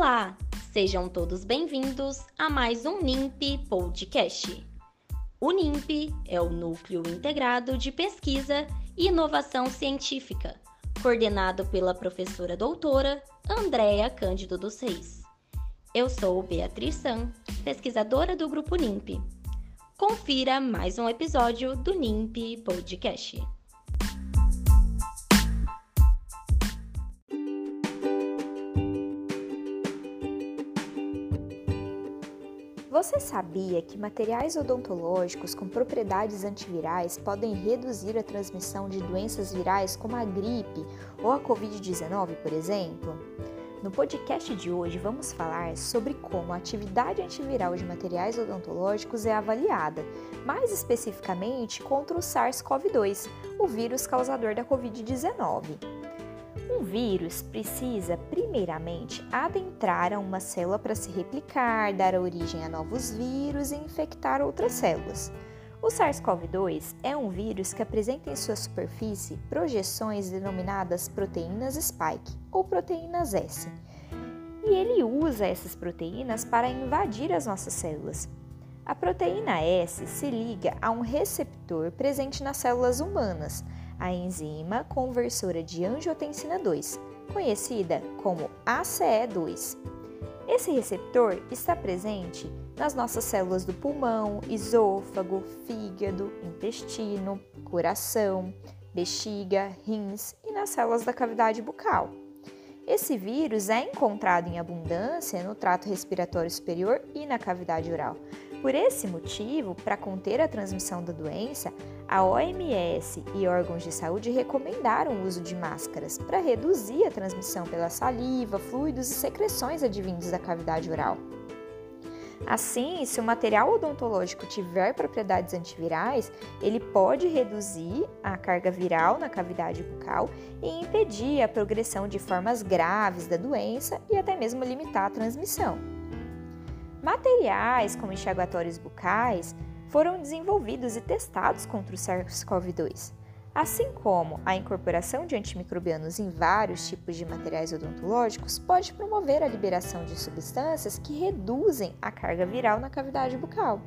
Olá, sejam todos bem-vindos a mais um NIMP Podcast. O NIMP é o Núcleo Integrado de Pesquisa e Inovação Científica, coordenado pela professora doutora Andréa Cândido dos Reis. Eu sou Beatriz San, pesquisadora do Grupo NIMP. Confira mais um episódio do NIMP Podcast. Você sabia que materiais odontológicos com propriedades antivirais podem reduzir a transmissão de doenças virais como a gripe ou a Covid-19, por exemplo? No podcast de hoje vamos falar sobre como a atividade antiviral de materiais odontológicos é avaliada, mais especificamente contra o SARS-CoV-2, o vírus causador da Covid-19. Um vírus precisa, primeiramente, adentrar a uma célula para se replicar, dar origem a novos vírus e infectar outras células. O SARS-CoV-2 é um vírus que apresenta em sua superfície projeções denominadas proteínas spike ou proteínas S. E ele usa essas proteínas para invadir as nossas células. A proteína S se liga a um receptor presente nas células humanas a enzima conversora de angiotensina 2, conhecida como ACE2. Esse receptor está presente nas nossas células do pulmão, esôfago, fígado, intestino, coração, bexiga, rins e nas células da cavidade bucal. Esse vírus é encontrado em abundância no trato respiratório superior e na cavidade oral. Por esse motivo, para conter a transmissão da doença, a OMS e órgãos de saúde recomendaram o uso de máscaras para reduzir a transmissão pela saliva, fluidos e secreções advindos da cavidade oral. Assim, se o material odontológico tiver propriedades antivirais, ele pode reduzir a carga viral na cavidade bucal e impedir a progressão de formas graves da doença e até mesmo limitar a transmissão. Materiais como enxaguatórios bucais foram desenvolvidos e testados contra o SARS-CoV-2, assim como a incorporação de antimicrobianos em vários tipos de materiais odontológicos pode promover a liberação de substâncias que reduzem a carga viral na cavidade bucal.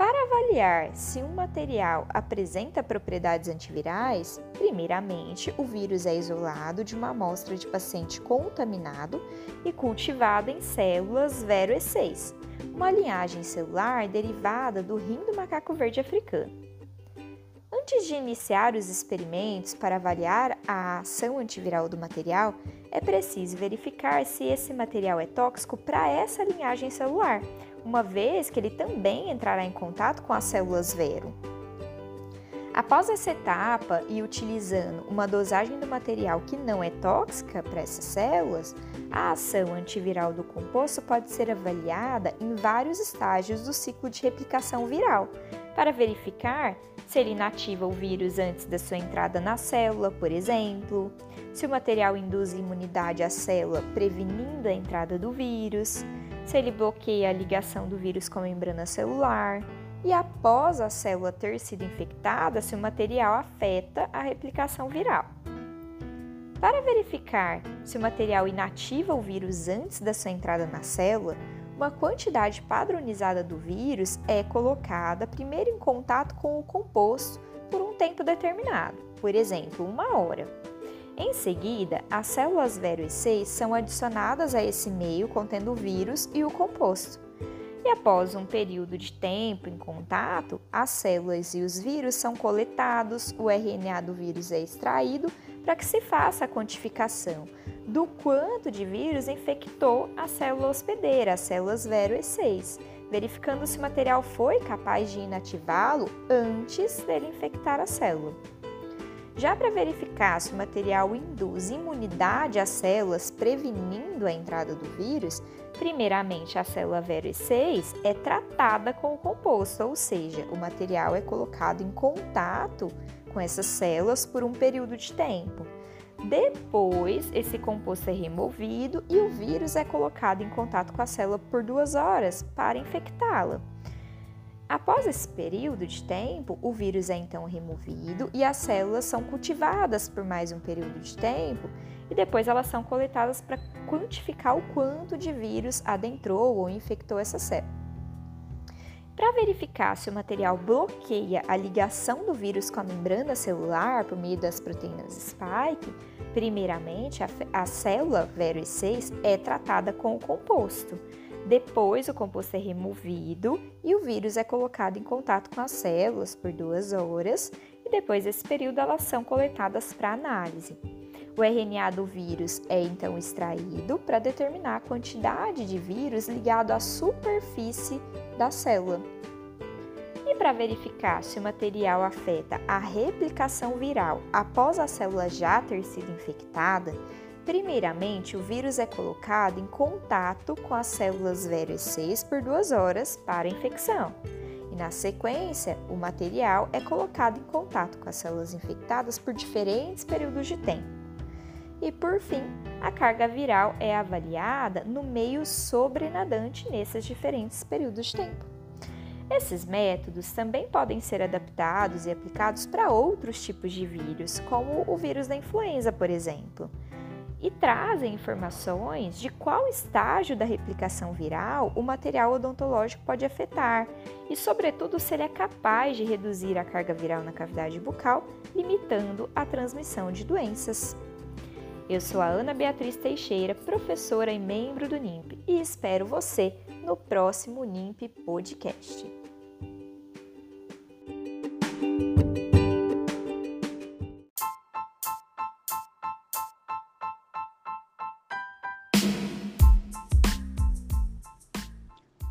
Para avaliar se um material apresenta propriedades antivirais, primeiramente o vírus é isolado de uma amostra de paciente contaminado e cultivado em células Vero E6, uma linhagem celular derivada do rim do macaco verde africano. Antes de iniciar os experimentos para avaliar a ação antiviral do material, é preciso verificar se esse material é tóxico para essa linhagem celular, uma vez que ele também entrará em contato com as células vero. Após essa etapa e utilizando uma dosagem do material que não é tóxica para essas células, a ação antiviral do composto pode ser avaliada em vários estágios do ciclo de replicação viral, para verificar se ele inativa o vírus antes da sua entrada na célula, por exemplo, se o material induz imunidade à célula prevenindo a entrada do vírus, se ele bloqueia a ligação do vírus com a membrana celular. E após a célula ter sido infectada, se o material afeta a replicação viral. Para verificar se o material inativa o vírus antes da sua entrada na célula, uma quantidade padronizada do vírus é colocada primeiro em contato com o composto por um tempo determinado, por exemplo, uma hora. Em seguida, as células Vero e 6 são adicionadas a esse meio contendo o vírus e o composto. E após um período de tempo em contato, as células e os vírus são coletados, o RNA do vírus é extraído para que se faça a quantificação do quanto de vírus infectou a célula hospedeira, as células Vero E6, verificando se o material foi capaz de inativá-lo antes dele infectar a célula. Já para verificar se o material induz imunidade às células, prevenindo a entrada do vírus, primeiramente a célula VERO6 é tratada com o composto, ou seja, o material é colocado em contato com essas células por um período de tempo. Depois, esse composto é removido e o vírus é colocado em contato com a célula por duas horas para infectá-la. Após esse período de tempo, o vírus é então removido e as células são cultivadas por mais um período de tempo e depois elas são coletadas para quantificar o quanto de vírus adentrou ou infectou essa célula. Para verificar se o material bloqueia a ligação do vírus com a membrana celular por meio das proteínas spike, primeiramente a, a célula Vero 6 é tratada com o composto. Depois, o composto é removido e o vírus é colocado em contato com as células por duas horas, e depois desse período elas são coletadas para análise. O RNA do vírus é então extraído para determinar a quantidade de vírus ligado à superfície da célula. E para verificar se o material afeta a replicação viral após a célula já ter sido infectada, primeiramente o vírus é colocado em contato com as células VRC por duas horas para infecção. E na sequência, o material é colocado em contato com as células infectadas por diferentes períodos de tempo. E por fim, a carga viral é avaliada no meio sobrenadante nesses diferentes períodos de tempo. Esses métodos também podem ser adaptados e aplicados para outros tipos de vírus, como o vírus da influenza, por exemplo, e trazem informações de qual estágio da replicação viral o material odontológico pode afetar e, sobretudo, se ele é capaz de reduzir a carga viral na cavidade bucal, limitando a transmissão de doenças. Eu sou a Ana Beatriz Teixeira, professora e membro do NIMP, e espero você no próximo NIMP Podcast.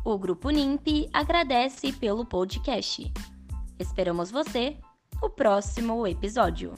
O Grupo NIMP agradece pelo podcast. Esperamos você no próximo episódio.